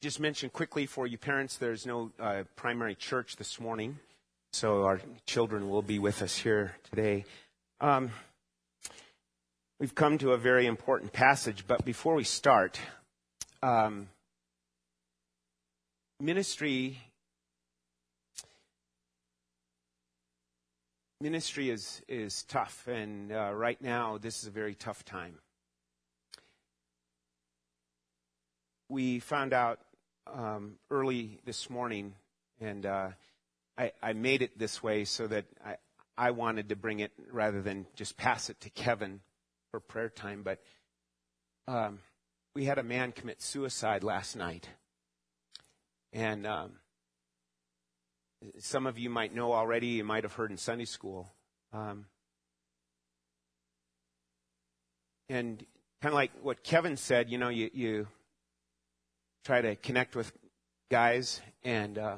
just mention quickly for you parents, there's no uh, primary church this morning, so our children will be with us here today. Um, we've come to a very important passage, but before we start, um, ministry ministry is is tough, and uh, right now this is a very tough time. We found out um, early this morning, and uh, I, I, made it this way so that I, I wanted to bring it rather than just pass it to Kevin for prayer time. But um, we had a man commit suicide last night, and um, some of you might know already. You might have heard in Sunday school. Um, and kind of like what Kevin said, you know, you, you try to connect with guys and uh,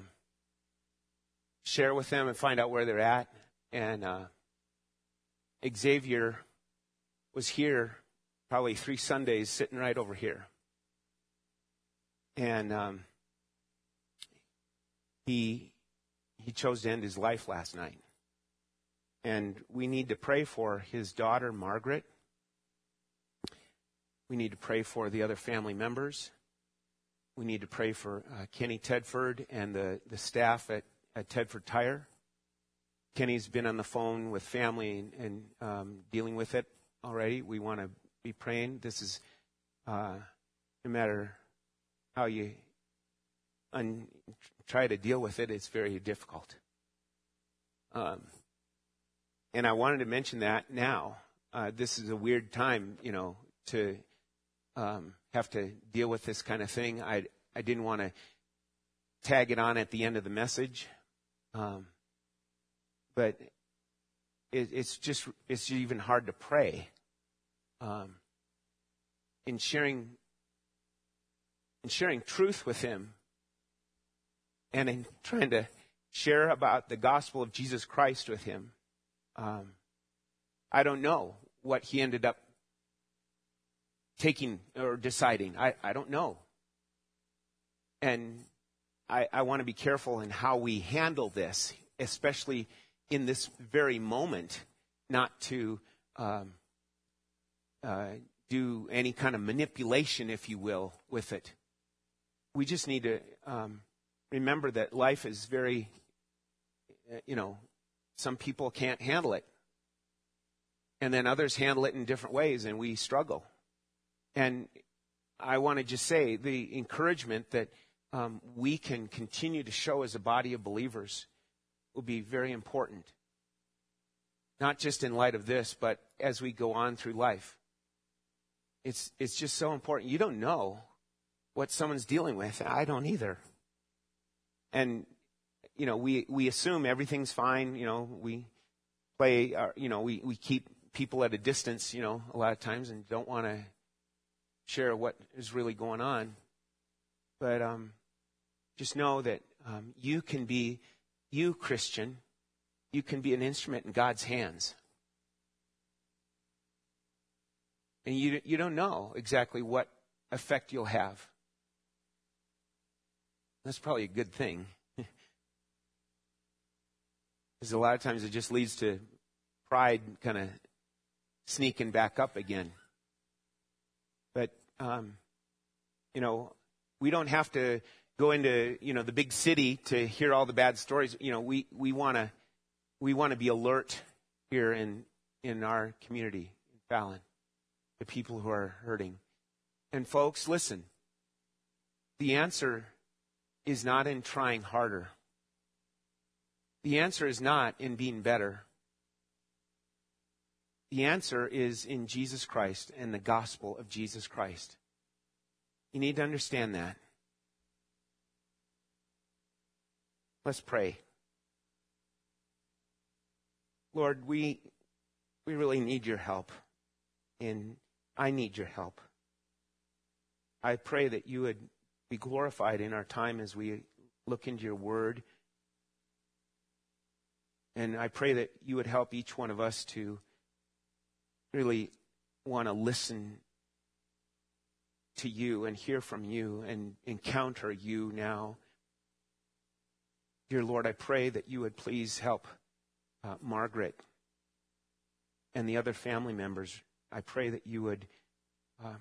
share with them and find out where they're at. And uh, Xavier was here probably three Sundays, sitting right over here. And um, he he chose to end his life last night. And we need to pray for his daughter Margaret. We need to pray for the other family members. We need to pray for uh, Kenny Tedford and the, the staff at, at Tedford Tire. Kenny's been on the phone with family and, and um, dealing with it already. We want to be praying. This is, uh, no matter how you un- try to deal with it, it's very difficult. Um, and I wanted to mention that now. Uh, this is a weird time, you know, to um, have to deal with this kind of thing. I I didn't want to tag it on at the end of the message, um, but it, it's just it's even hard to pray. Um, in sharing in sharing truth with him, and in trying to share about the gospel of Jesus Christ with him. Um, I don't know what he ended up taking or deciding. I, I don't know. And I, I want to be careful in how we handle this, especially in this very moment, not to um, uh, do any kind of manipulation, if you will, with it. We just need to um, remember that life is very, uh, you know, some people can't handle it. And then others handle it in different ways, and we struggle. And I want to just say the encouragement that um, we can continue to show as a body of believers will be very important. Not just in light of this, but as we go on through life. It's, it's just so important. You don't know what someone's dealing with. I don't either. And, you know, we, we assume everything's fine. You know, we play, our, you know, we, we keep people at a distance, you know, a lot of times and don't want to share what is really going on. But um, just know that um, you can be, you Christian, you can be an instrument in God's hands. And you, you don't know exactly what effect you'll have. That's probably a good thing. Because a lot of times it just leads to pride kind of sneaking back up again. Um, you know, we don't have to go into, you know, the big city to hear all the bad stories. You know, we, we want to we want to be alert here in, in our community, in Fallon, the people who are hurting. And folks, listen, the answer is not in trying harder. The answer is not in being better. The answer is in Jesus Christ and the gospel of Jesus Christ. You need to understand that. Let's pray. Lord, we, we really need your help. And I need your help. I pray that you would be glorified in our time as we look into your word. And I pray that you would help each one of us to really want to listen to you and hear from you and encounter you now. Dear Lord, I pray that you would please help uh, Margaret and the other family members. I pray that you would, uh,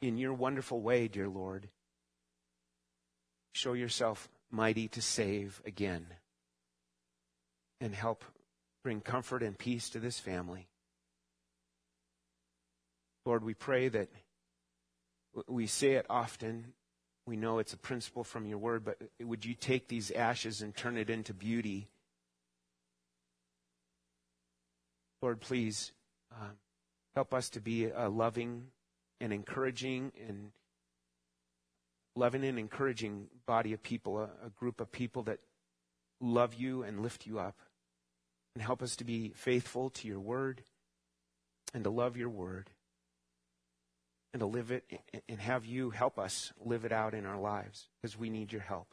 in your wonderful way, dear Lord, show yourself mighty to save again and help bring comfort and peace to this family. Lord, we pray that we say it often. We know it's a principle from your word, but would you take these ashes and turn it into beauty? Lord, please um, help us to be a loving and encouraging and loving and encouraging body of people, a, a group of people that love you and lift you up. And help us to be faithful to your word and to love your word and to live it and have you help us live it out in our lives because we need your help.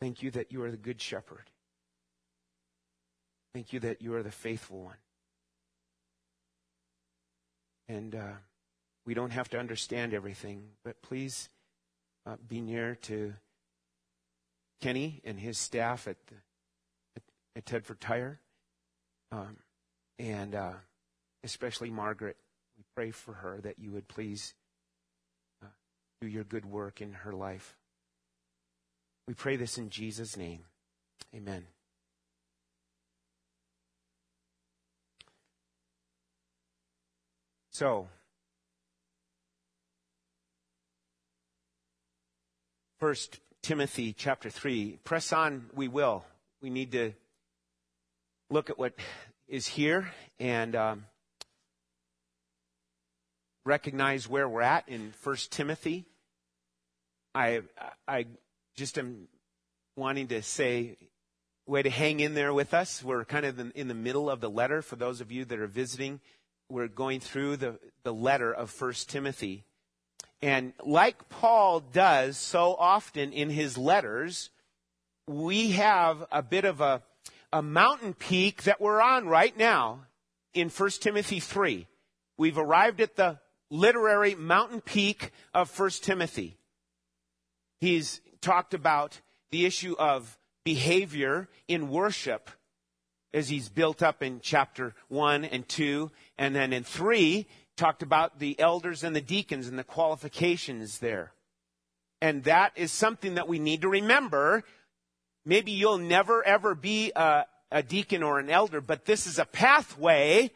Thank you that you are the good shepherd. Thank you that you are the faithful one. And uh, we don't have to understand everything, but please uh, be near to Kenny and his staff at, the, at, at Tedford Tire, um, and uh, especially Margaret. We pray for her that you would please uh, do your good work in her life. We pray this in Jesus' name. Amen. So, First Timothy chapter 3. Press on, we will. We need to look at what is here and um, recognize where we're at in First Timothy. I, I just am wanting to say, way to hang in there with us. We're kind of in the middle of the letter. For those of you that are visiting, we're going through the, the letter of First Timothy. And like Paul does so often in his letters, we have a bit of a, a mountain peak that we're on right now in 1 Timothy 3. We've arrived at the literary mountain peak of First Timothy. He's talked about the issue of behavior in worship as he's built up in chapter 1 and 2. And then in 3, talked about the elders and the deacons and the qualifications there. And that is something that we need to remember. Maybe you'll never ever be a, a deacon or an elder, but this is a pathway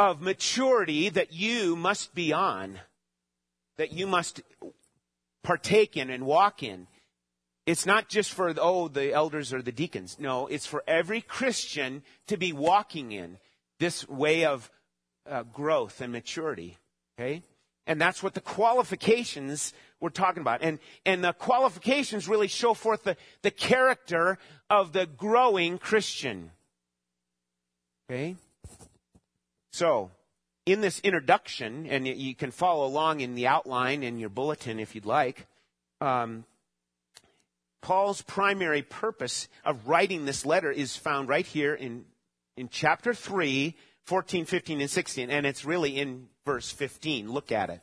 of maturity that you must be on, that you must partake in and walk in. It's not just for, oh, the elders or the deacons. No, it's for every Christian to be walking in this way of uh, growth and maturity. Okay? And that's what the qualifications we're talking about. And, and the qualifications really show forth the, the character of the growing Christian. Okay? So, in this introduction, and you can follow along in the outline in your bulletin if you'd like, um, Paul's primary purpose of writing this letter is found right here in, in chapter 3, 14, 15, and 16. And it's really in verse 15. Look at it.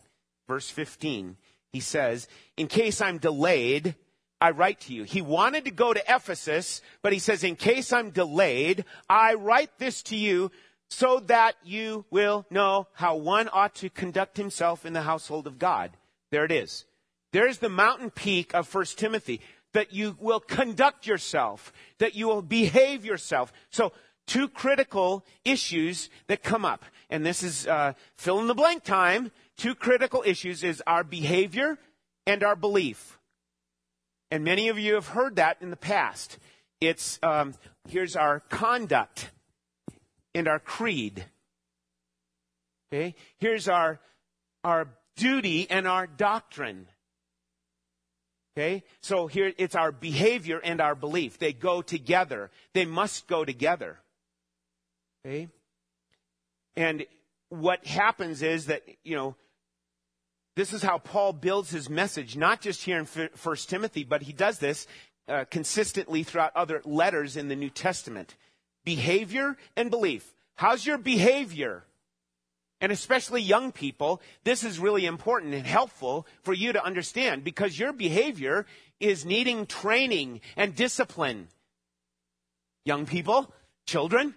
Verse 15. He says, In case I'm delayed, I write to you. He wanted to go to Ephesus, but he says, In case I'm delayed, I write this to you so that you will know how one ought to conduct himself in the household of God. There it is. There's the mountain peak of First Timothy that you will conduct yourself, that you will behave yourself. So two critical issues that come up. And this is uh, fill in the blank time. Two critical issues is our behavior and our belief. And many of you have heard that in the past. It's um, here's our conduct and our creed. Okay, here's our our duty and our doctrine. Okay, so here it's our behavior and our belief. They go together. They must go together. Okay? And what happens is that, you know, this is how Paul builds his message, not just here in First Timothy, but he does this uh, consistently throughout other letters in the New Testament. Behavior and belief. How's your behavior? and especially young people, this is really important and helpful for you to understand because your behavior is needing training and discipline. Young people, children,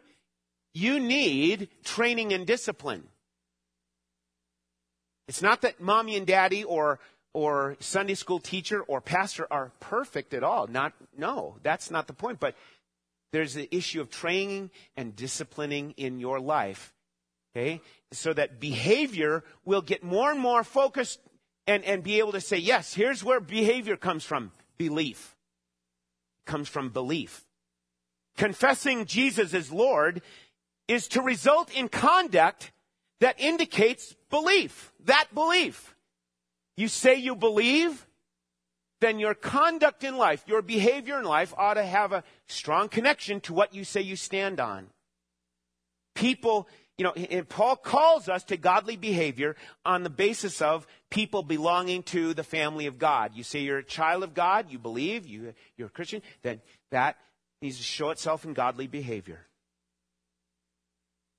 you need training and discipline. It's not that mommy and daddy or or Sunday school teacher or pastor are perfect at all. Not no, that's not the point, but there's the issue of training and disciplining in your life. Okay? So that behavior will get more and more focused and, and be able to say, yes, here's where behavior comes from. Belief. Comes from belief. Confessing Jesus as Lord is to result in conduct that indicates belief. That belief. You say you believe, then your conduct in life, your behavior in life ought to have a strong connection to what you say you stand on. People, you know, Paul calls us to godly behavior on the basis of people belonging to the family of God. You say you're a child of God, you believe, you, you're a Christian, then that needs to show itself in godly behavior.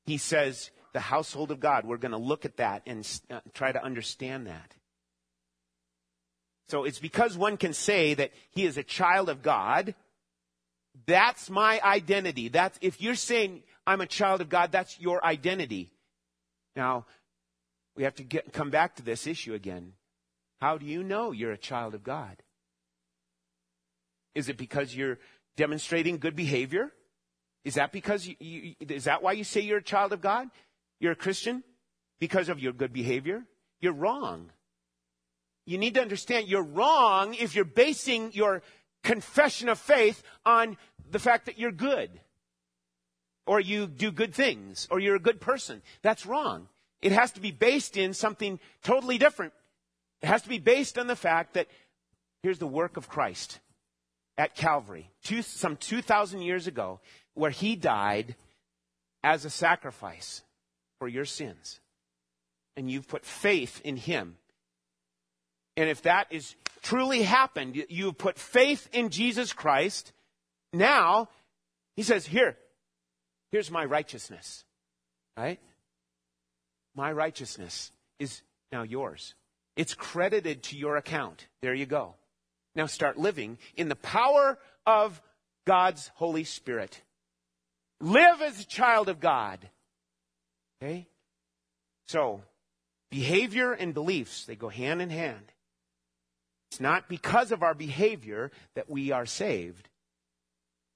He says, the household of God, we're going to look at that and uh, try to understand that. So it's because one can say that he is a child of God. That's my identity. That's, if you're saying I'm a child of God, that's your identity. Now, we have to get, come back to this issue again. How do you know you're a child of God? Is it because you're demonstrating good behavior? Is that because you, you, is that why you say you're a child of God? You're a Christian because of your good behavior? You're wrong you need to understand you're wrong if you're basing your confession of faith on the fact that you're good or you do good things or you're a good person. That's wrong. It has to be based in something totally different. It has to be based on the fact that here's the work of Christ at Calvary, two, some 2,000 years ago, where he died as a sacrifice for your sins. And you've put faith in him. And if that is truly happened, you've put faith in Jesus Christ, now he says, Here, here's my righteousness. Right? My righteousness is now yours. It's credited to your account. There you go. Now start living in the power of God's Holy Spirit. Live as a child of God. Okay? So, behavior and beliefs, they go hand in hand. It's not because of our behavior that we are saved.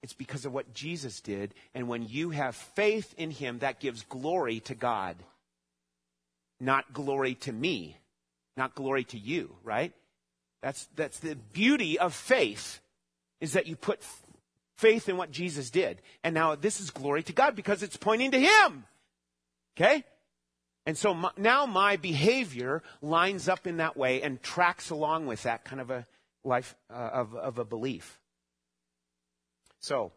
It's because of what Jesus did. And when you have faith in Him, that gives glory to God. Not glory to me. Not glory to you, right? That's, that's the beauty of faith, is that you put faith in what Jesus did. And now this is glory to God because it's pointing to Him. Okay? And so my, now my behavior lines up in that way and tracks along with that kind of a life uh, of, of a belief. So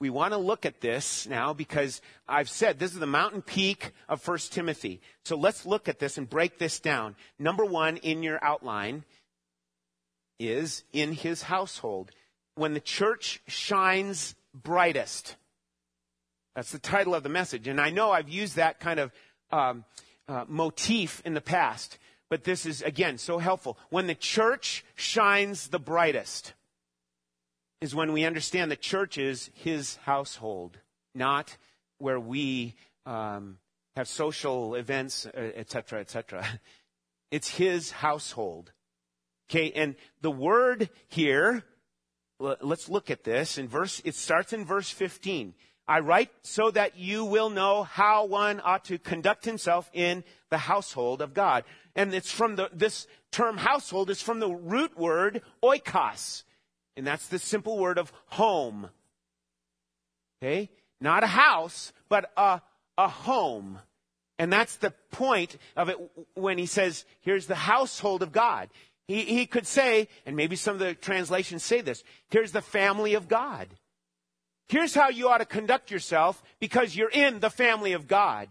we want to look at this now because I've said this is the mountain peak of First Timothy. So let's look at this and break this down. Number one in your outline is in his household. When the church shines brightest. That's the title of the message. And I know I've used that kind of um, uh, motif in the past, but this is, again, so helpful. When the church shines the brightest is when we understand the church is his household, not where we um, have social events, etc., uh, etc. It's his household. Okay, and the word here, let's look at this in verse, it starts in verse 15. I write so that you will know how one ought to conduct himself in the household of God. And it's from the, this term household is from the root word oikos. And that's the simple word of home. Okay? Not a house, but a, a home. And that's the point of it when he says, here's the household of God. He, he could say, and maybe some of the translations say this, here's the family of God. Here's how you ought to conduct yourself because you're in the family of God.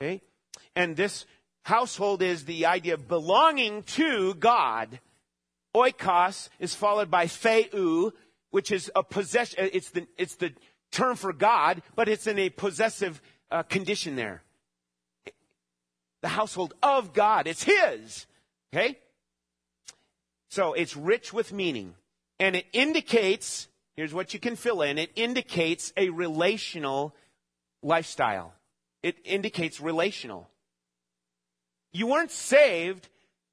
Okay? And this household is the idea of belonging to God. Oikos is followed by theou, which is a possession. Uh, it's the, it's the term for God, but it's in a possessive uh, condition there. the household of God. It's His. Okay? So it's rich with meaning. And it indicates, here's what you can fill in, it indicates a relational lifestyle. It indicates relational. You weren't saved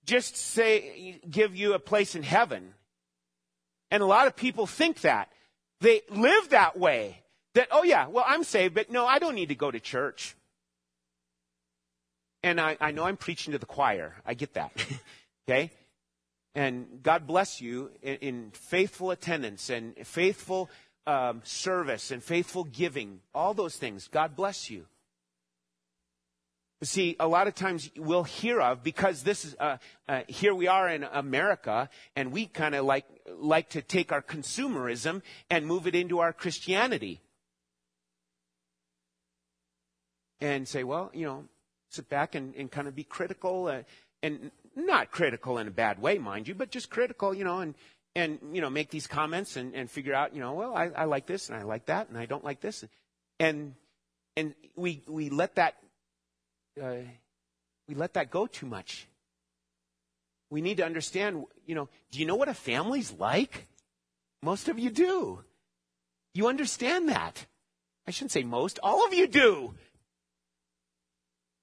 just say, give you a place in heaven. And a lot of people think that. They live that way. That, oh yeah, well, I'm saved, but no, I don't need to go to church. And I, I know I'm preaching to the choir. I get that. okay? And God bless you in, in faithful attendance and faithful um, service and faithful giving. All those things. God bless you. See, a lot of times we'll hear of because this is uh, uh, here we are in America, and we kind of like like to take our consumerism and move it into our Christianity, and say, well, you know, sit back and, and kind of be critical, uh, and not critical in a bad way, mind you, but just critical, you know, and and you know make these comments and, and figure out, you know, well, I, I like this and I like that and I don't like this, and and we we let that uh, we let that go too much. We need to understand, you know, do you know what a family's like? Most of you do. You understand that. I shouldn't say most, all of you do.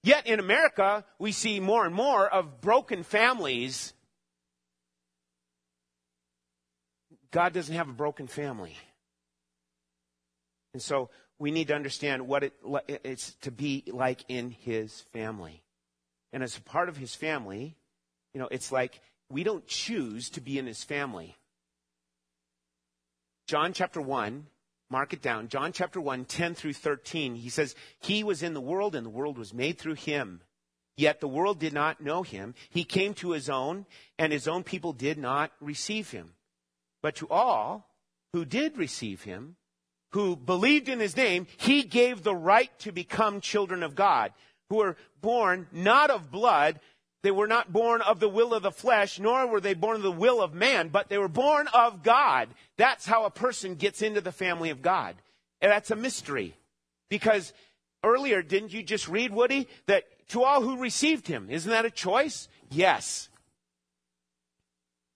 Yet in America, we see more and more of broken families. God doesn't have a broken family. And so we need to understand what it, it's to be like in his family. And as a part of his family, you know, it's like we don't choose to be in his family. John chapter 1, mark it down. John chapter 1, 10 through 13, he says, He was in the world and the world was made through him. Yet the world did not know him. He came to his own and his own people did not receive him. But to all who did receive him, who believed in his name, he gave the right to become children of God, who were born not of blood, they were not born of the will of the flesh, nor were they born of the will of man, but they were born of God. That's how a person gets into the family of God. And that's a mystery. Because earlier, didn't you just read, Woody, that to all who received him, isn't that a choice? Yes.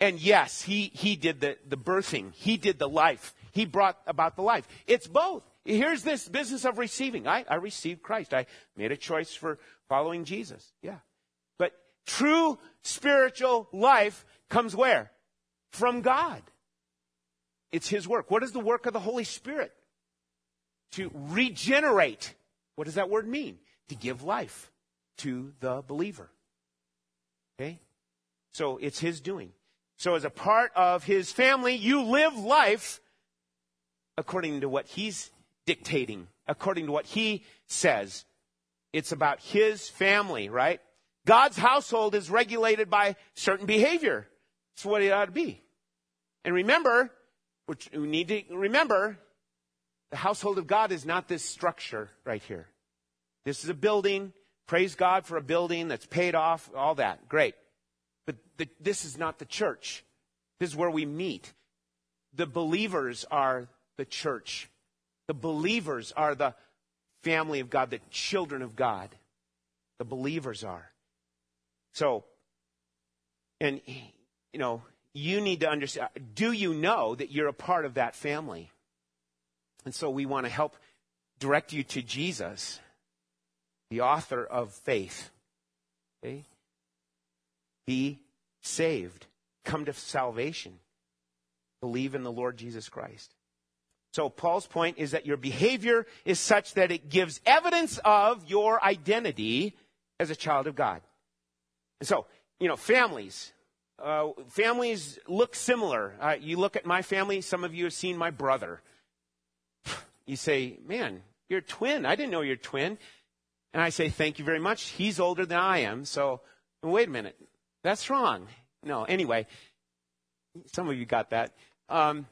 And yes, he, he did the, the birthing. He did the life. He brought about the life. It's both. Here's this business of receiving. I, I received Christ. I made a choice for following Jesus. Yeah. True spiritual life comes where? From God. It's His work. What is the work of the Holy Spirit? To regenerate. What does that word mean? To give life to the believer. Okay? So it's His doing. So as a part of His family, you live life according to what he's dictating, according to what he says. It's about his family, right? God's household is regulated by certain behavior. That's what it ought to be. And remember, which we need to remember, the household of God is not this structure right here. This is a building. Praise God for a building that's paid off, all that. Great. But the, this is not the church. This is where we meet. The believers are the church. The believers are the family of God, the children of God. The believers are. So, and, you know, you need to understand do you know that you're a part of that family? And so we want to help direct you to Jesus, the author of faith. Okay? Be saved. Come to salvation. Believe in the Lord Jesus Christ. So Paul's point is that your behavior is such that it gives evidence of your identity as a child of God. And so, you know, families. Uh, families look similar. Uh, you look at my family, some of you have seen my brother. You say, man, you're a twin. I didn't know you're a twin. And I say, thank you very much. He's older than I am. So, wait a minute. That's wrong. No, anyway, some of you got that. Um,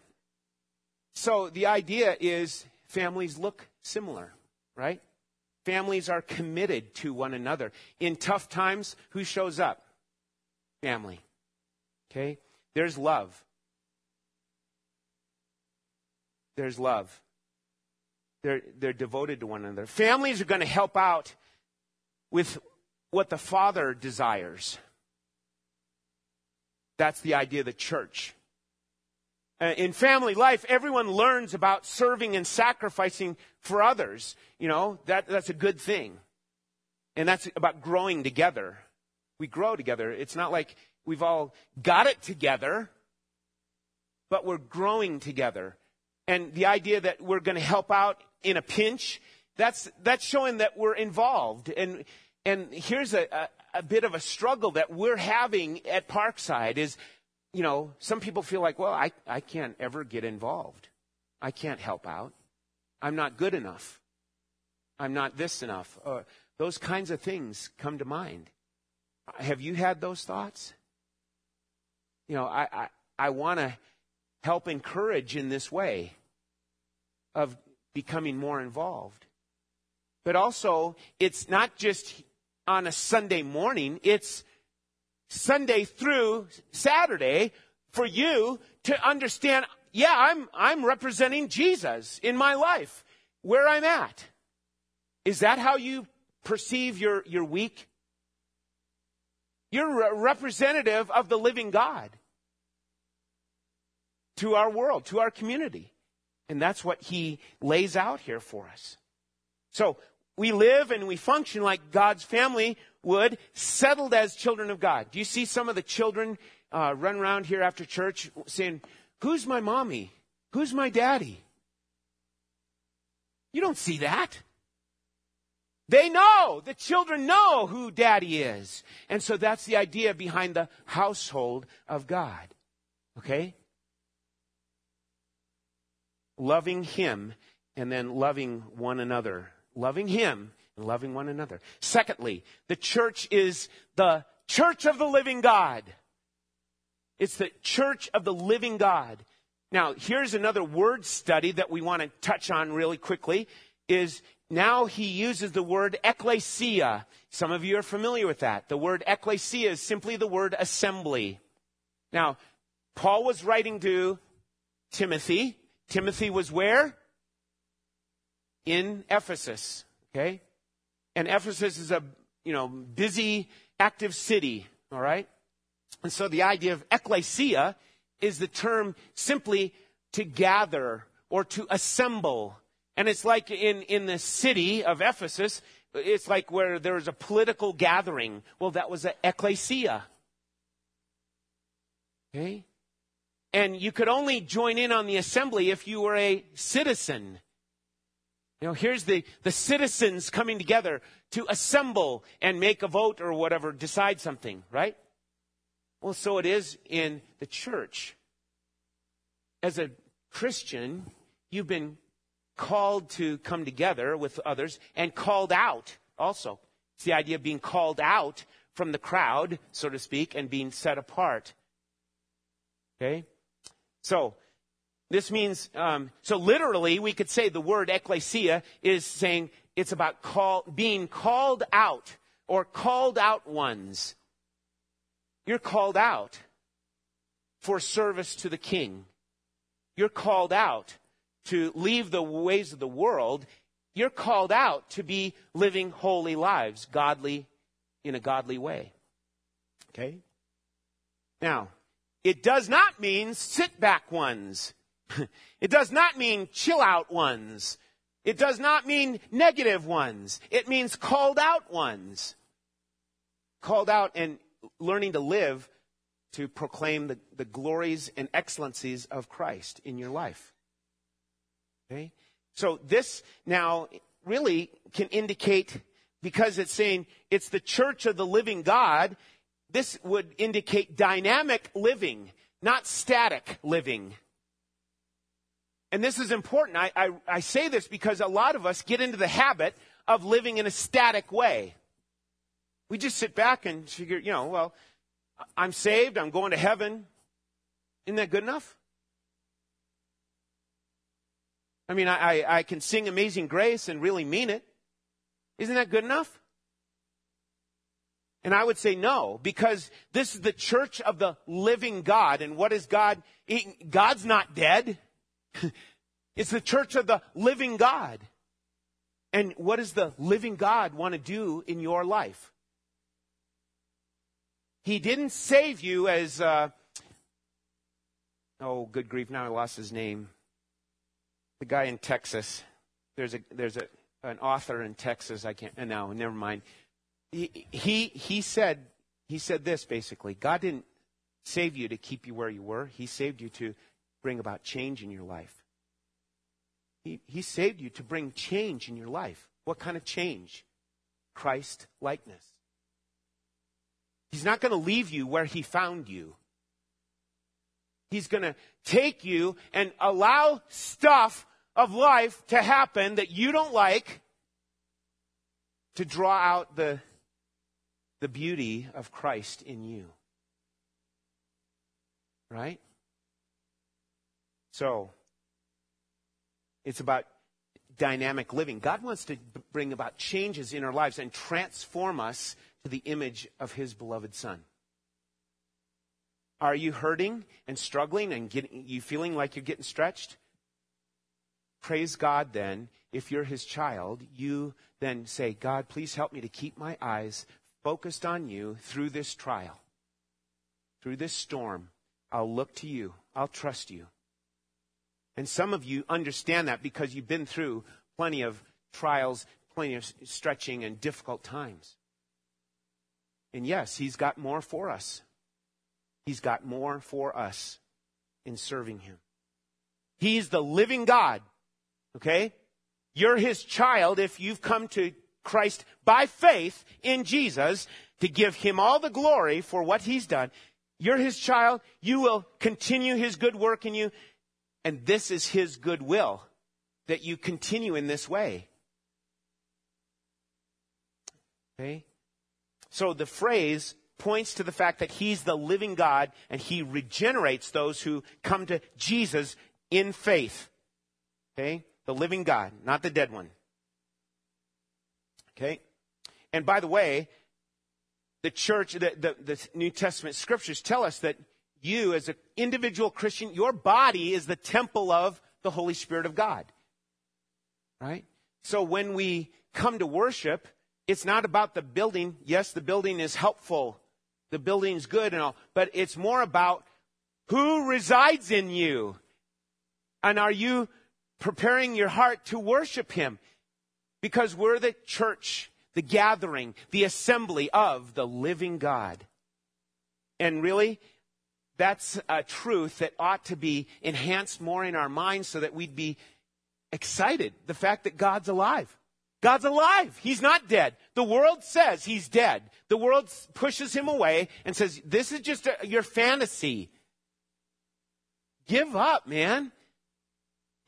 so the idea is families look similar, right? Families are committed to one another. In tough times, who shows up? Family. Okay? There's love. There's love. They're, they're devoted to one another. Families are going to help out with what the Father desires. That's the idea of the church. Uh, in family life, everyone learns about serving and sacrificing for others. You know, that, that's a good thing. And that's about growing together. We grow together. It's not like we've all got it together, but we're growing together. And the idea that we're going to help out in a pinch, that's, that's showing that we're involved. And, and here's a, a, a bit of a struggle that we're having at Parkside is you know, some people feel like, well, I, I can't ever get involved. I can't help out. I'm not good enough. I'm not this enough. Uh, those kinds of things come to mind. Have you had those thoughts? You know, I, I, I want to help encourage in this way of becoming more involved. But also, it's not just on a Sunday morning, it's Sunday through Saturday for you to understand, yeah, I'm, I'm representing Jesus in my life, where I'm at. Is that how you perceive your, your week? You're a representative of the living God to our world, to our community. And that's what he lays out here for us. So we live and we function like God's family would, settled as children of God. Do you see some of the children uh, run around here after church saying, Who's my mommy? Who's my daddy? You don't see that. They know, the children know who daddy is. And so that's the idea behind the household of God. Okay? Loving Him and then loving one another. Loving Him and loving one another. Secondly, the church is the church of the living God. It's the church of the living God. Now, here's another word study that we want to touch on really quickly is now he uses the word ecclesia. Some of you are familiar with that. The word ecclesia is simply the word assembly. Now, Paul was writing to Timothy. Timothy was where? In Ephesus. Okay? And Ephesus is a, you know, busy, active city, all right? And so the idea of ecclesia is the term simply to gather or to assemble. And it's like in, in the city of Ephesus, it's like where there's a political gathering. Well, that was an ecclesia. Okay? And you could only join in on the assembly if you were a citizen. You know, here's the, the citizens coming together to assemble and make a vote or whatever, decide something, right? Well, so it is in the church. As a Christian, you've been called to come together with others and called out also. It's the idea of being called out from the crowd, so to speak, and being set apart. Okay? So, this means, um, so literally, we could say the word ecclesia is saying it's about call, being called out or called out ones. You're called out for service to the king. You're called out to leave the ways of the world. You're called out to be living holy lives, godly, in a godly way. Okay? Now, it does not mean sit back ones. it does not mean chill out ones. It does not mean negative ones. It means called out ones. Called out and learning to live to proclaim the, the glories and excellencies of Christ in your life. Okay? So this now really can indicate, because it's saying it's the church of the living God, this would indicate dynamic living, not static living. And this is important. I, I, I, say this because a lot of us get into the habit of living in a static way. We just sit back and figure, you know, well, I'm saved, I'm going to heaven. Isn't that good enough? I mean, I, I, I can sing Amazing Grace and really mean it. Isn't that good enough? And I would say no, because this is the church of the living God. And what is God? God's not dead. it's the church of the living God. And what does the living God want to do in your life? He didn't save you as, uh, oh, good grief, now I lost his name. The guy in Texas. There's a, there's a, an author in Texas. I can't, no, never mind. He, he, he said, he said this basically God didn't save you to keep you where you were, He saved you to bring about change in your life. He, he saved you to bring change in your life. What kind of change? Christ likeness. He's not going to leave you where he found you. He's going to take you and allow stuff of life to happen that you don't like to draw out the, the beauty of Christ in you. Right? So, it's about dynamic living. God wants to bring about changes in our lives and transform us to the image of His beloved Son. Are you hurting and struggling and getting, you feeling like you're getting stretched? Praise God then. If you're His child, you then say, God, please help me to keep my eyes focused on you through this trial, through this storm. I'll look to you. I'll trust you. And some of you understand that because you've been through plenty of trials, plenty of stretching and difficult times. And yes, He's got more for us. He's got more for us in serving Him. He's the living God. Okay? You're His child if you've come to Christ by faith in Jesus to give Him all the glory for what He's done. You're His child. You will continue His good work in you. And this is His goodwill that you continue in this way. Okay? So the phrase points to the fact that He's the living God and He regenerates those who come to Jesus in faith. Okay? The living God, not the dead one. Okay? And by the way, the church, the, the, the New Testament scriptures tell us that you as an individual Christian, your body is the temple of the Holy Spirit of God. Right? So when we come to worship, it's not about the building. Yes, the building is helpful. The building's good and all, but it's more about who resides in you. And are you preparing your heart to worship Him? Because we're the church, the gathering, the assembly of the living God. And really, that's a truth that ought to be enhanced more in our minds so that we'd be excited. The fact that God's alive. God's alive. He's not dead. The world says he's dead. The world pushes him away and says, this is just a, your fantasy. Give up, man.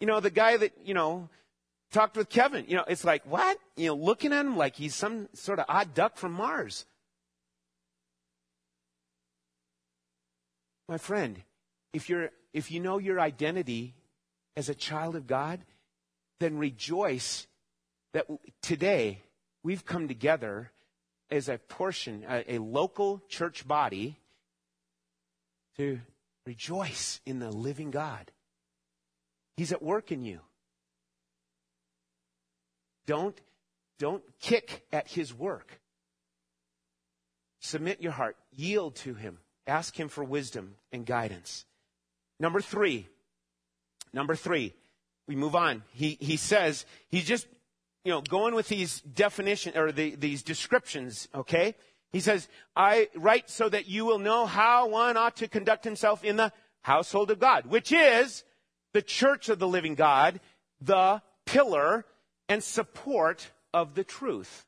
You know, the guy that, you know, talked with Kevin, you know, it's like, what? You know, looking at him like he's some sort of odd duck from Mars. My friend, if you're if you know your identity as a child of God, then rejoice that today we've come together as a portion, a, a local church body to rejoice in the living God. He's at work in you. Don't, don't kick at his work. Submit your heart, yield to him. Ask Him for wisdom and guidance. Number three, number three, we move on. He, he says, he's just, you know, going with these definitions or the, these descriptions, okay? He says, I write so that you will know how one ought to conduct himself in the household of God, which is the church of the living God, the pillar and support of the truth.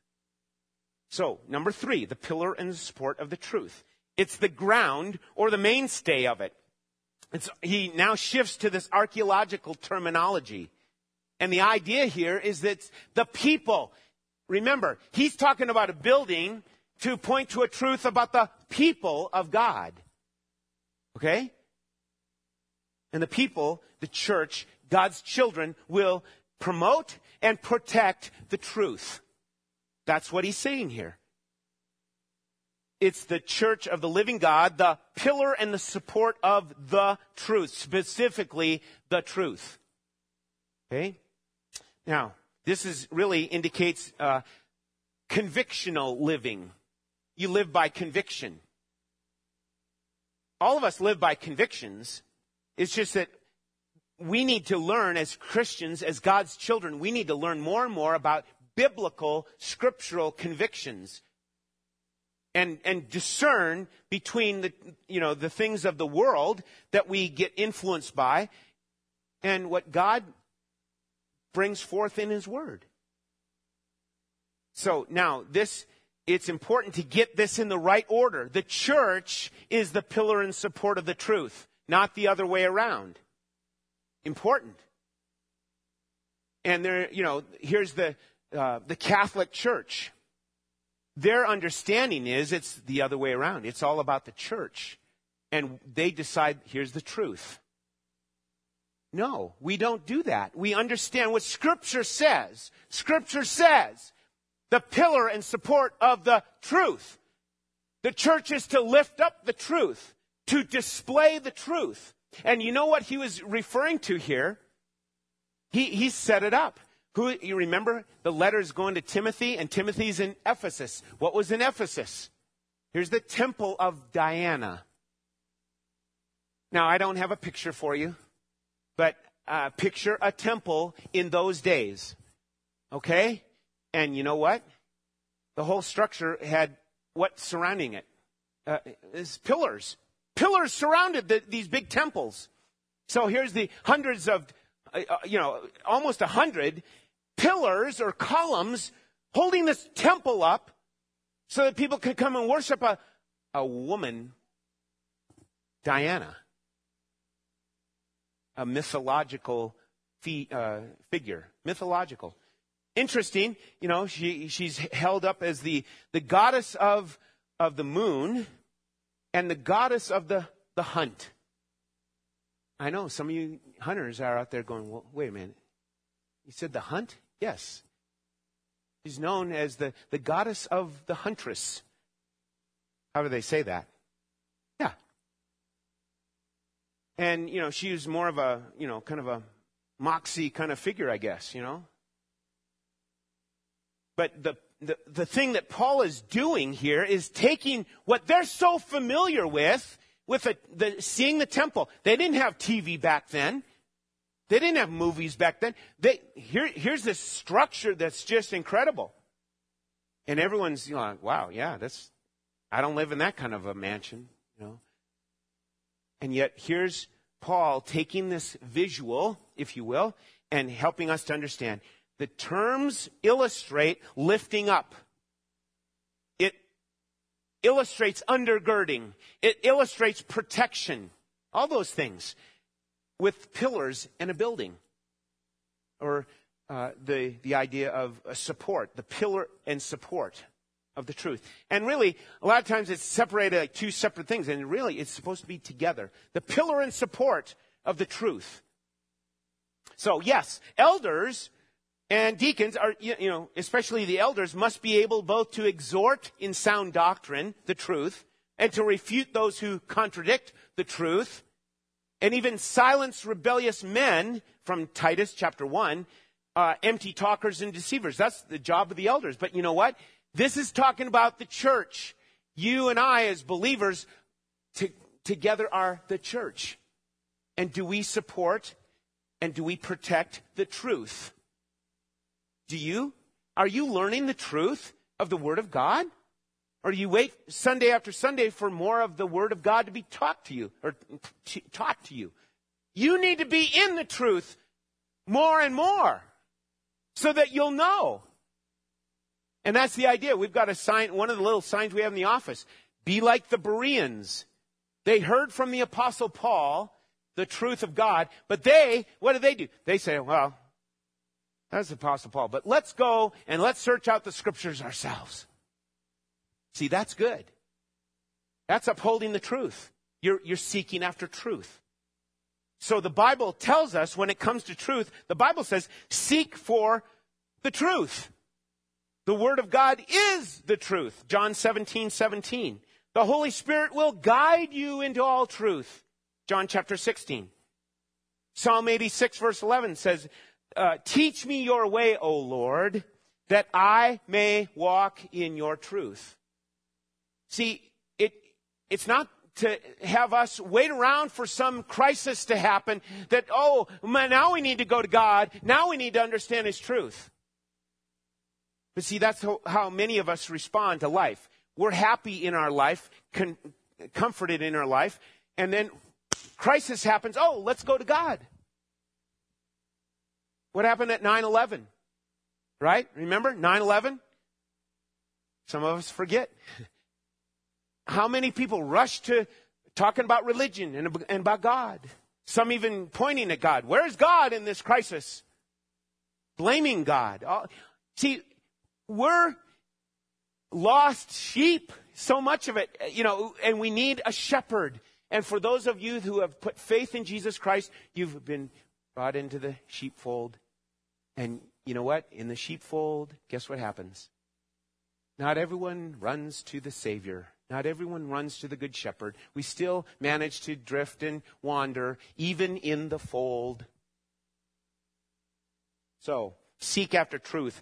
So, number three, the pillar and the support of the truth. It's the ground or the mainstay of it. He now shifts to this archaeological terminology. And the idea here is that the people, remember, he's talking about a building to point to a truth about the people of God. Okay? And the people, the church, God's children will promote and protect the truth. That's what he's saying here. It's the church of the living God, the pillar and the support of the truth, specifically the truth. Okay? Now, this is really indicates uh, convictional living. You live by conviction. all of us live by convictions. It's just that we need to learn as Christians, as God's children, we need to learn more and more about biblical, scriptural convictions. And, and discern between the, you know, the things of the world that we get influenced by and what God brings forth in His Word. So now this, it's important to get this in the right order. The church is the pillar and support of the truth, not the other way around. Important. And there, you know, here's the, uh, the Catholic Church. Their understanding is it's the other way around. It's all about the church. And they decide, here's the truth. No, we don't do that. We understand what Scripture says. Scripture says the pillar and support of the truth. The church is to lift up the truth, to display the truth. And you know what he was referring to here? He, he set it up. Who, you remember the letters going to Timothy, and Timothy's in Ephesus. What was in Ephesus? Here's the temple of Diana. Now, I don't have a picture for you, but uh, picture a temple in those days. Okay? And you know what? The whole structure had what surrounding it? Uh, is pillars. Pillars surrounded the, these big temples. So here's the hundreds of, uh, uh you know, almost a hundred pillars or columns holding this temple up so that people could come and worship a, a woman, Diana, a mythological uh, figure. Mythological. Interesting, you know, she, she's held up as the, the goddess of, of the moon and the goddess of the, the hunt. I know some of you hunters are out there going, well, wait a minute. You said the hunt? Yes. She's known as the, the goddess of the huntress. How do they say that? Yeah. And, you know, she was more of a, you know, kind of a moxie kind of figure, I guess, you know. But the, the, the thing that Paul is doing here is taking what they're so familiar with, with the, the, seeing the temple. They didn't have TV back then. They didn't have movies back then. They, here, here's this structure that's just incredible. And everyone's you know, like, wow, yeah, that's, I don't live in that kind of a mansion, you know. And yet here's Paul taking this visual, if you will, and helping us to understand the terms illustrate lifting up. It illustrates undergirding. It illustrates protection. All those things with pillars and a building. Or uh, the, the idea of a support, the pillar and support of the truth. And really, a lot of times it's separated like two separate things, and really it's supposed to be together. The pillar and support of the truth. So, yes, elders and deacons are, you know, especially the elders, must be able both to exhort in sound doctrine the truth and to refute those who contradict the truth and even silence rebellious men from Titus chapter 1, uh, empty talkers and deceivers. That's the job of the elders. But you know what? This is talking about the church. You and I, as believers, to, together are the church. And do we support and do we protect the truth? Do you? Are you learning the truth of the Word of God? Or you wait Sunday after Sunday for more of the Word of God to be taught to you or t- taught to you? You need to be in the truth more and more so that you'll know. And that's the idea. We've got a sign, one of the little signs we have in the office. Be like the Bereans. They heard from the Apostle Paul the truth of God, but they, what do they do? They say, well, that's the Apostle Paul, but let's go and let's search out the scriptures ourselves. See, that's good. That's upholding the truth. You're, you're seeking after truth. So the Bible tells us when it comes to truth, the Bible says, seek for the truth. The Word of God is the truth. John 17, 17. The Holy Spirit will guide you into all truth. John chapter 16. Psalm 86 verse 11 says, uh, teach me your way, O Lord, that I may walk in your truth. See, it, it's not to have us wait around for some crisis to happen that, oh, man, now we need to go to God. Now we need to understand His truth. But see, that's how, many of us respond to life. We're happy in our life, con- comforted in our life, and then crisis happens. Oh, let's go to God. What happened at 9 11? Right? Remember 9 11? Some of us forget. How many people rush to talking about religion and, and about God? Some even pointing at God. Where's God in this crisis? Blaming God. See, we're lost sheep, so much of it, you know, and we need a shepherd. And for those of you who have put faith in Jesus Christ, you've been brought into the sheepfold. And you know what? In the sheepfold, guess what happens? Not everyone runs to the Savior. Not everyone runs to the Good Shepherd. We still manage to drift and wander, even in the fold. So, seek after truth.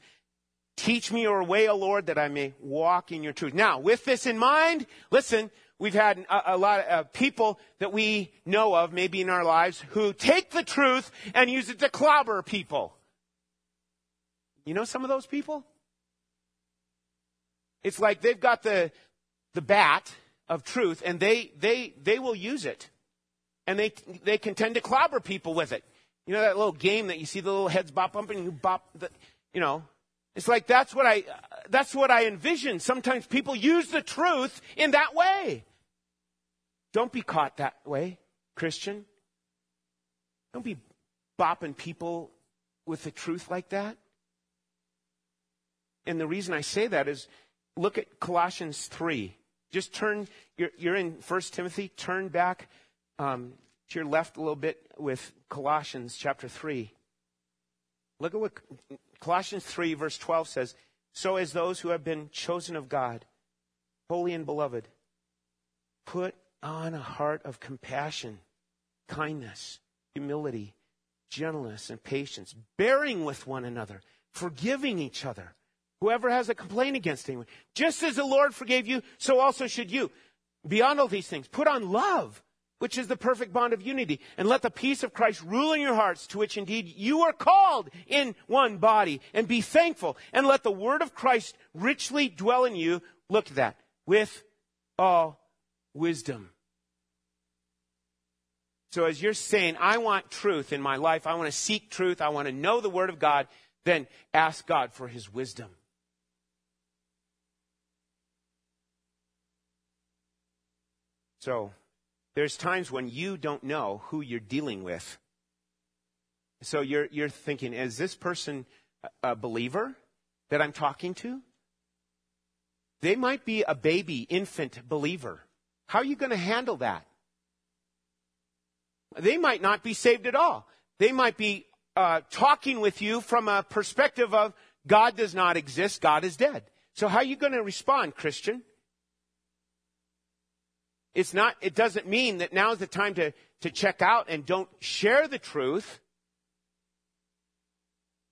Teach me your way, O Lord, that I may walk in your truth. Now, with this in mind, listen, we've had a, a lot of uh, people that we know of, maybe in our lives, who take the truth and use it to clobber people. You know some of those people? It's like they've got the, the bat of truth and they, they, they will use it. And they, they can tend to clobber people with it. You know that little game that you see the little heads bop up and you bop the, you know. It's like that's what I, that's what I envision. Sometimes people use the truth in that way. Don't be caught that way, Christian. Don't be bopping people with the truth like that. And the reason I say that is look at Colossians 3. Just turn, you're, you're in 1 Timothy, turn back um, to your left a little bit with Colossians chapter 3. Look at what Colossians 3, verse 12 says So as those who have been chosen of God, holy and beloved, put on a heart of compassion, kindness, humility, gentleness, and patience, bearing with one another, forgiving each other Whoever has a complaint against anyone, just as the Lord forgave you, so also should you. Beyond all these things, put on love, which is the perfect bond of unity, and let the peace of Christ rule in your hearts, to which indeed you are called in one body, and be thankful, and let the word of Christ richly dwell in you. Look at that, with all wisdom. So as you're saying, I want truth in my life, I want to seek truth, I want to know the word of God, then ask God for his wisdom. So there's times when you don't know who you're dealing with. So you're, you're thinking, is this person a believer that I'm talking to? They might be a baby, infant believer. How are you going to handle that? They might not be saved at all. They might be uh, talking with you from a perspective of God does not exist, God is dead. So how are you going to respond, Christian? It's not, it doesn't mean that now is the time to, to check out and don't share the truth.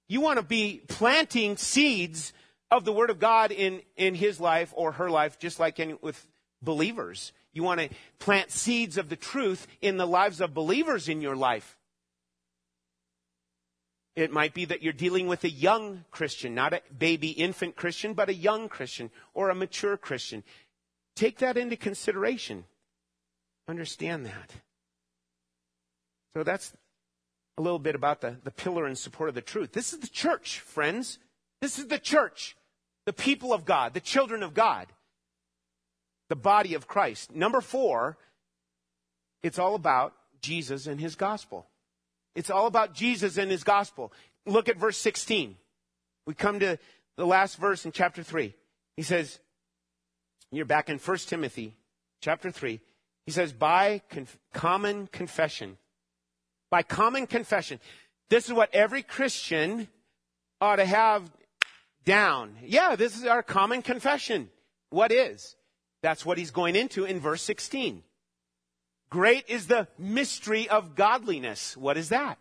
You want to be planting seeds of the Word of God in, in his life or her life, just like with believers. You want to plant seeds of the truth in the lives of believers in your life. It might be that you're dealing with a young Christian, not a baby infant Christian, but a young Christian or a mature Christian. Take that into consideration. Understand that. So that's a little bit about the, the pillar and support of the truth. This is the church, friends. This is the church, the people of God, the children of God, the body of Christ. Number four, it's all about Jesus and his gospel. It's all about Jesus and his gospel. Look at verse 16. We come to the last verse in chapter 3. He says, you're back in 1 Timothy chapter 3. He says, by conf- common confession. By common confession. This is what every Christian ought to have down. Yeah, this is our common confession. What is? That's what he's going into in verse 16. Great is the mystery of godliness. What is that?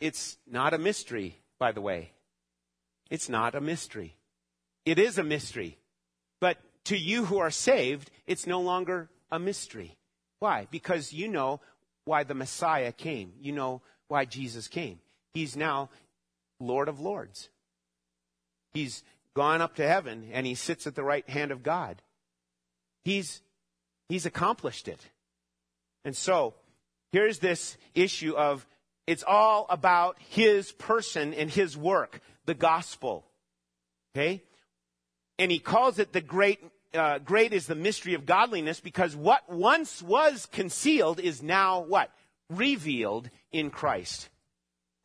It's not a mystery, by the way. It's not a mystery. It is a mystery. But to you who are saved, it's no longer a mystery. Why? Because you know why the Messiah came. You know why Jesus came. He's now Lord of Lords. He's gone up to heaven and he sits at the right hand of God. He's, he's accomplished it. And so, here's this issue of it's all about his person and his work, the gospel. Okay? And he calls it the great, uh, great is the mystery of godliness because what once was concealed is now what? Revealed in Christ.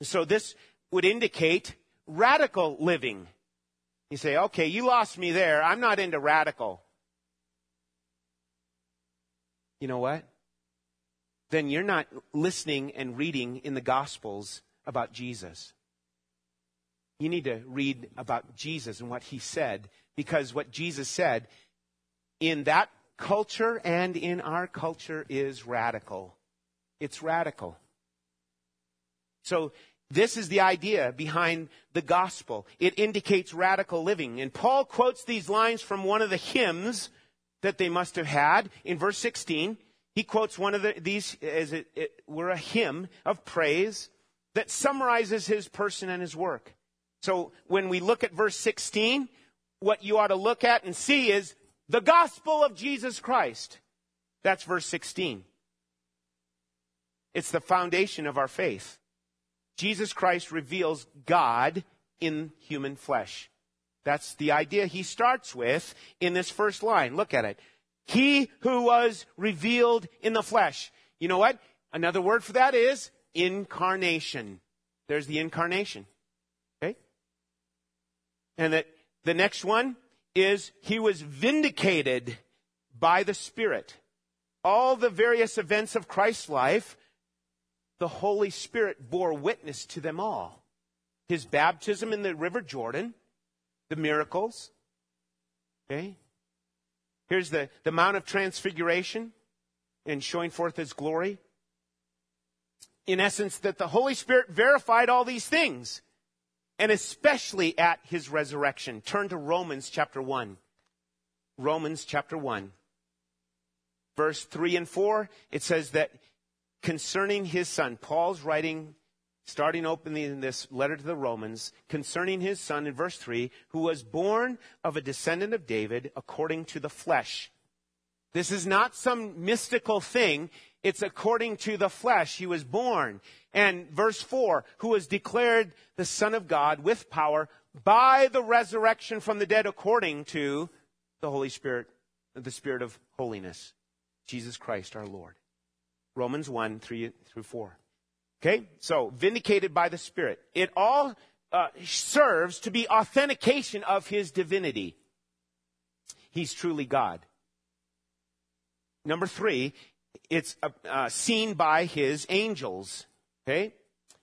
So this would indicate radical living. You say, okay, you lost me there. I'm not into radical. You know what? Then you're not listening and reading in the Gospels about Jesus. You need to read about Jesus and what he said, because what Jesus said in that culture and in our culture is radical. It's radical. So this is the idea behind the gospel. It indicates radical living. And Paul quotes these lines from one of the hymns that they must have had in verse 16. He quotes one of the, these as it, it were a hymn of praise that summarizes his person and his work. So when we look at verse 16, what you ought to look at and see is the gospel of Jesus Christ. That's verse 16. It's the foundation of our faith. Jesus Christ reveals God in human flesh. That's the idea he starts with in this first line. Look at it. He who was revealed in the flesh. You know what? Another word for that is incarnation. There's the incarnation. Okay? And that the next one is he was vindicated by the Spirit. All the various events of Christ's life the Holy Spirit bore witness to them all. His baptism in the River Jordan, the miracles. Okay? Here's the, the Mount of Transfiguration and showing forth his glory. In essence, that the Holy Spirit verified all these things, and especially at his resurrection. Turn to Romans chapter 1. Romans chapter 1. Verse 3 and 4, it says that concerning his son. Paul's writing, starting opening this letter to the Romans, concerning his son in verse 3, who was born of a descendant of David according to the flesh. This is not some mystical thing. It's according to the flesh. He was born. And verse 4, who was declared the Son of God with power by the resurrection from the dead according to the Holy Spirit, the Spirit of holiness, Jesus Christ our Lord. Romans 1, 3 through 4. Okay? So, vindicated by the Spirit. It all uh, serves to be authentication of his divinity. He's truly God. Number three, it's uh, uh, seen by his angels. Okay?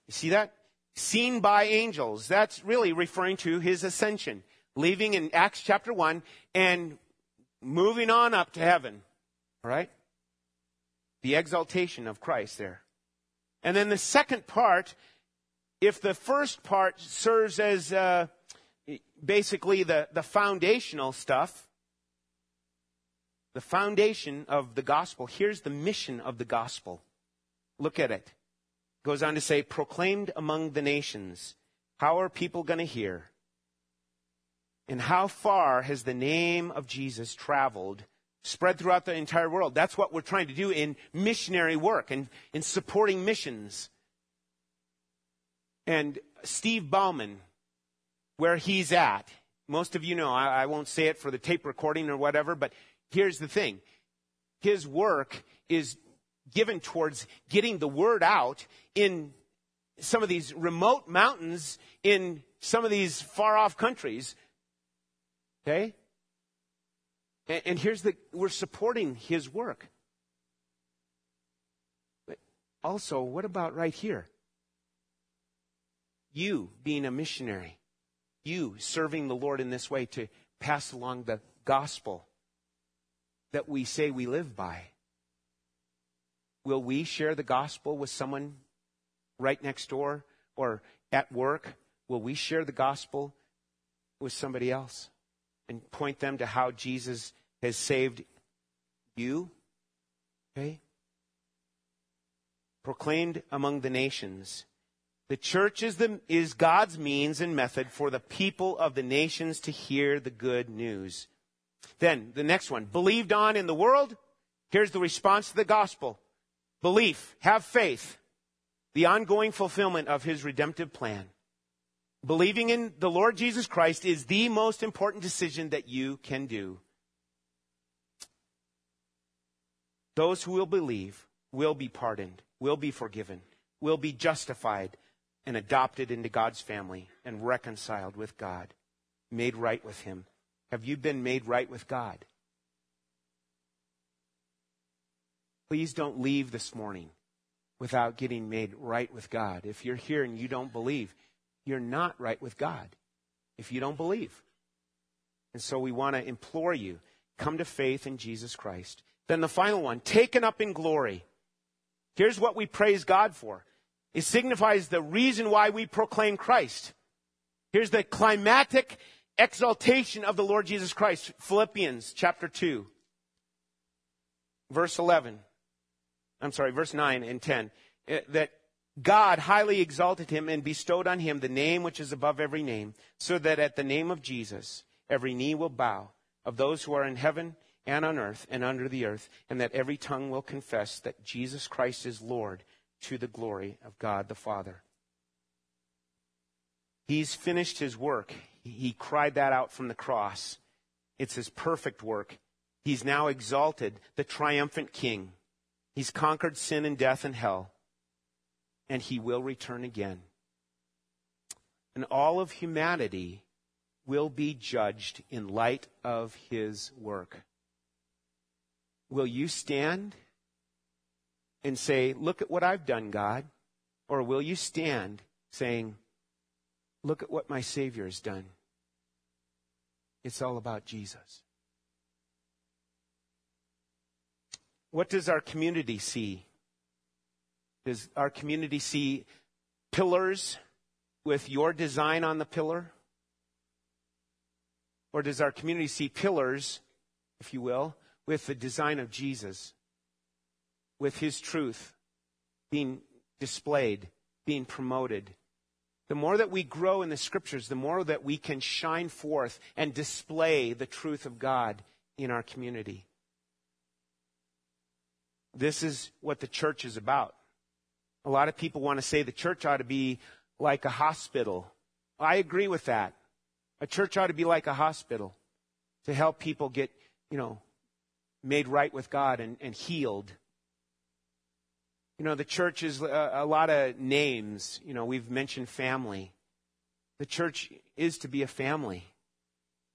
You see that? Seen by angels. That's really referring to his ascension. Leaving in Acts chapter 1 and moving on up to heaven. All right? the exaltation of Christ there. And then the second part, if the first part serves as uh, basically the, the foundational stuff, the foundation of the gospel, here's the mission of the gospel. Look at it. goes on to say, proclaimed among the nations. How are people going to hear? And how far has the name of Jesus traveled spread throughout the entire world. That's what we're trying to do in missionary work and in supporting missions. And Steve Bauman, where he's at, most of you know, I, I won't say it for the tape recording or whatever, but here's the thing. His work is given towards getting the word out in some of these remote mountains in some of these far off countries. Okay? And, and here's the, we're supporting his work. But also, what about right here? You being a missionary, you serving the Lord in this way to pass along the gospel that we say we live by. Will we share the gospel with someone right next door or at work? Will we share the gospel with somebody else and point them to how Jesus has saved you. Okay? Proclaimed among the nations. The church is, the, is God's means and method for the people of the nations to hear the good news. Then, the next one. Believed on in the world. Here's the response to the gospel. Belief. Have faith. The ongoing fulfillment of his redemptive plan. Believing in the Lord Jesus Christ is the most important decision that you can do. Those who will believe will be pardoned, will be forgiven, will be justified, and adopted into God's family and reconciled with God, made right with Him. Have you been made right with God? Please don't leave this morning without getting made right with God. If you're here and you don't believe, you're not right with God if you don't believe. And so we want to implore you come to faith in Jesus Christ. Then the final one, taken up in glory. Here's what we praise God for. It signifies the reason why we proclaim Christ. Here's the climatic exaltation of the Lord Jesus Christ. Philippians chapter 2, verse 11. I'm sorry, verse 9 and 10. Uh, that God highly exalted him and bestowed on him the name which is above every name, so that at the name of Jesus every knee will bow of those who are in heaven and on earth and under the earth, and that every tongue will confess that Jesus Christ is Lord to the glory of God the Father. He's finished his work. He cried that out from the cross. It's his perfect work. He's now exalted, the triumphant king. He's conquered sin and death and hell and he will return again. And all of humanity will be judged in light of his work. Will you stand and say, Look at what I've done, God? Or will you stand saying, Look at what my Savior has done? It's all about Jesus. What does our community see does our community see pillars with your design on the pillar? Or does our community see pillars, if you will, with the design of Jesus, with his truth being displayed, being promoted? The more that we grow in the scriptures, the more that we can shine forth and display the truth of God in our community. This is what the church is about. A lot of people want to say the church ought to be like a hospital. I agree with that. A church ought to be like a hospital to help people get, you know, made right with God and, and healed. You know, the church is uh, a, a lot of names. You know, we've mentioned family. The church is to be a family.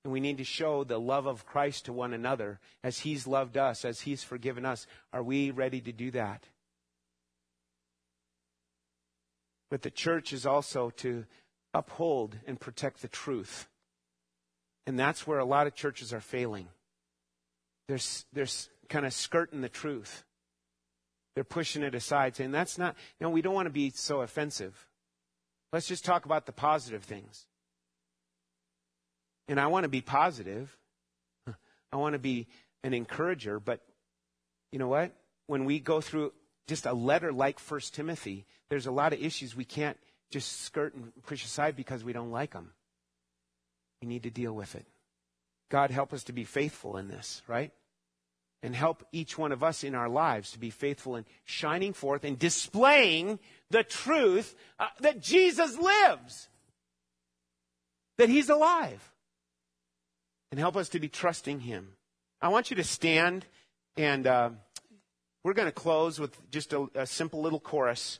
And we need to show the love of Christ to one another as He's loved us, as He's forgiven us. Are we ready to do that? But the church is also to uphold and protect the truth. And that's where a lot of churches are failing. They're, they're kind of skirting the truth. They're pushing it aside, saying, that's not, you know, we don't want to be so offensive. Let's just talk about the positive things. And I want to be positive. I want to be an encourager, but you know what? When we go through just a letter like First Timothy, there's a lot of issues we can't just skirt and push aside because we don't like them. We need to deal with it. God, help us to be faithful in this, right? And help each one of us in our lives to be faithful in shining forth and displaying the truth uh, that Jesus lives, that He's alive. And help us to be trusting Him. I want you to stand and. Uh, we're going to close with just a, a simple little chorus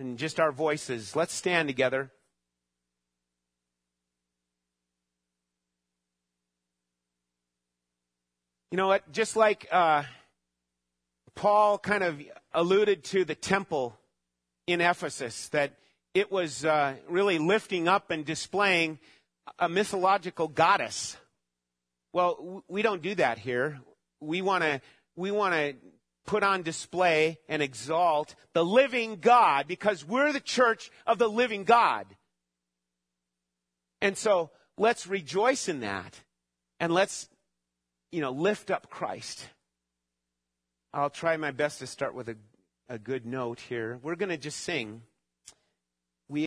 and just our voices. Let's stand together. You know what? Just like uh, Paul kind of alluded to the temple in Ephesus, that it was uh, really lifting up and displaying a mythological goddess. Well, we don't do that here. We want to we want to put on display and exalt the living God because we're the church of the living God. And so let's rejoice in that and let's you know, lift up Christ. I'll try my best to start with a, a good note here. We're going to just sing